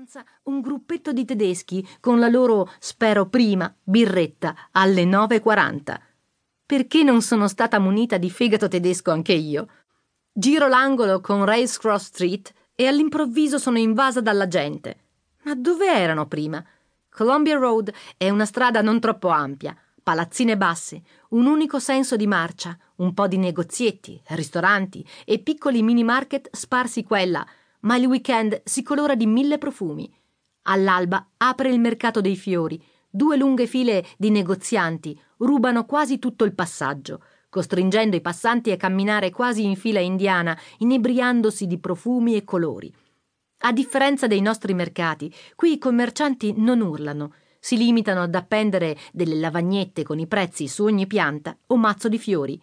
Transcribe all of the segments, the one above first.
stanza un gruppetto di tedeschi con la loro, spero prima, birretta alle 9.40. Perché non sono stata munita di fegato tedesco anche io? Giro l'angolo con Race Cross Street e all'improvviso sono invasa dalla gente. Ma dove erano prima? Columbia Road è una strada non troppo ampia, palazzine basse, un unico senso di marcia, un po' di negozietti, ristoranti e piccoli mini market sparsi e là ma il weekend si colora di mille profumi. All'alba apre il mercato dei fiori, due lunghe file di negozianti rubano quasi tutto il passaggio, costringendo i passanti a camminare quasi in fila indiana, inebriandosi di profumi e colori. A differenza dei nostri mercati, qui i commercianti non urlano, si limitano ad appendere delle lavagnette con i prezzi su ogni pianta o mazzo di fiori.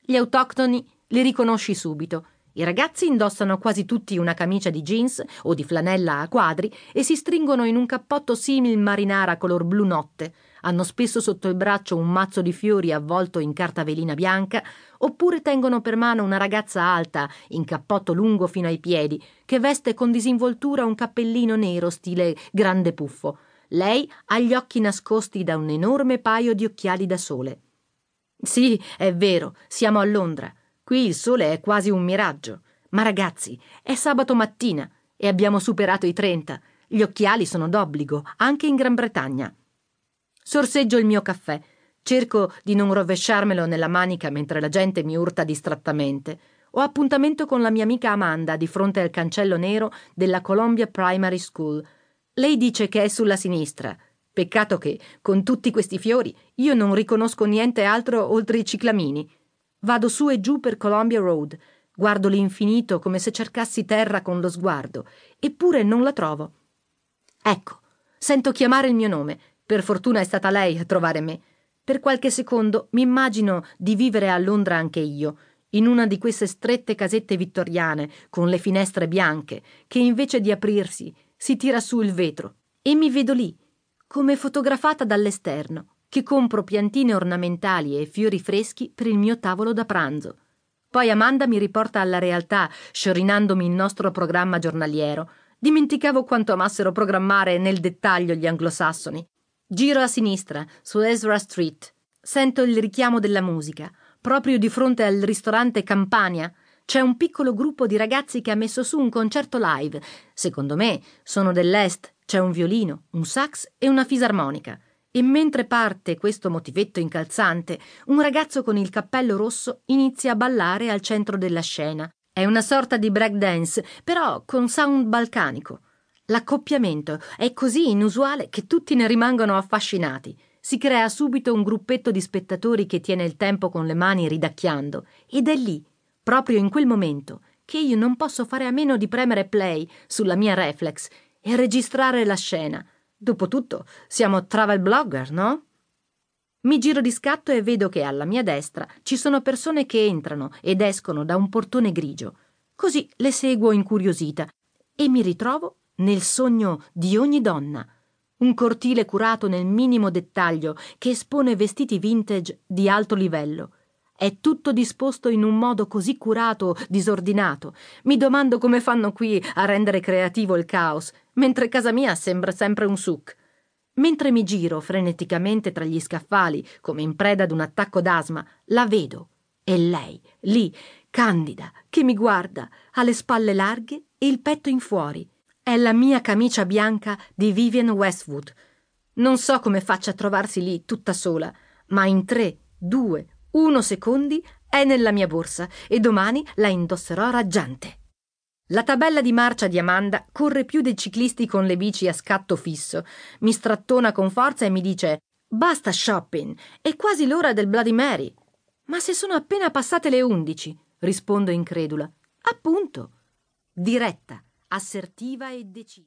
Gli autoctoni li riconosci subito i ragazzi indossano quasi tutti una camicia di jeans o di flanella a quadri e si stringono in un cappotto simil marinara color blu notte. Hanno spesso sotto il braccio un mazzo di fiori avvolto in carta velina bianca, oppure tengono per mano una ragazza alta, in cappotto lungo fino ai piedi, che veste con disinvoltura un cappellino nero stile grande puffo. Lei ha gli occhi nascosti da un enorme paio di occhiali da sole. Sì, è vero, siamo a Londra. Qui il sole è quasi un miraggio. Ma ragazzi, è sabato mattina e abbiamo superato i 30. Gli occhiali sono d'obbligo, anche in Gran Bretagna. Sorseggio il mio caffè. Cerco di non rovesciarmelo nella manica mentre la gente mi urta distrattamente. Ho appuntamento con la mia amica Amanda di fronte al cancello nero della Columbia Primary School. Lei dice che è sulla sinistra. Peccato che, con tutti questi fiori, io non riconosco niente altro oltre i ciclamini. Vado su e giù per Columbia Road, guardo l'infinito come se cercassi terra con lo sguardo, eppure non la trovo. Ecco, sento chiamare il mio nome. Per fortuna è stata lei a trovare me. Per qualche secondo mi immagino di vivere a Londra anche io, in una di queste strette casette vittoriane con le finestre bianche, che invece di aprirsi si tira su il vetro, e mi vedo lì, come fotografata dall'esterno, che compro piantine ornamentali e fiori freschi per il mio tavolo da pranzo. Poi Amanda mi riporta alla realtà, sciorinandomi il nostro programma giornaliero. Dimenticavo quanto amassero programmare nel dettaglio gli anglosassoni. Giro a sinistra, su Ezra Street. Sento il richiamo della musica. Proprio di fronte al ristorante Campania c'è un piccolo gruppo di ragazzi che ha messo su un concerto live. Secondo me sono dell'Est. C'è un violino, un sax e una fisarmonica. E mentre parte questo motivetto incalzante, un ragazzo con il cappello rosso inizia a ballare al centro della scena. È una sorta di break dance, però con sound balcanico. L'accoppiamento è così inusuale che tutti ne rimangono affascinati. Si crea subito un gruppetto di spettatori che tiene il tempo con le mani ridacchiando. Ed è lì, proprio in quel momento, che io non posso fare a meno di premere play sulla mia reflex e registrare la scena Dopotutto, siamo travel blogger, no? Mi giro di scatto e vedo che alla mia destra ci sono persone che entrano ed escono da un portone grigio. Così le seguo incuriosita e mi ritrovo nel sogno di ogni donna. Un cortile curato nel minimo dettaglio che espone vestiti vintage di alto livello. È tutto disposto in un modo così curato, disordinato. Mi domando come fanno qui a rendere creativo il caos mentre casa mia sembra sempre un suc. Mentre mi giro freneticamente tra gli scaffali, come in preda ad un attacco d'asma, la vedo. E lei, lì, candida, che mi guarda, ha le spalle larghe e il petto in fuori. È la mia camicia bianca di Vivian Westwood. Non so come faccia a trovarsi lì tutta sola, ma in tre, due, uno secondi è nella mia borsa e domani la indosserò raggiante. La tabella di marcia di Amanda corre più dei ciclisti con le bici a scatto fisso. Mi strattona con forza e mi dice: Basta shopping, è quasi l'ora del Bloody Mary. Ma se sono appena passate le undici, rispondo incredula. Appunto. Diretta, assertiva e decisa.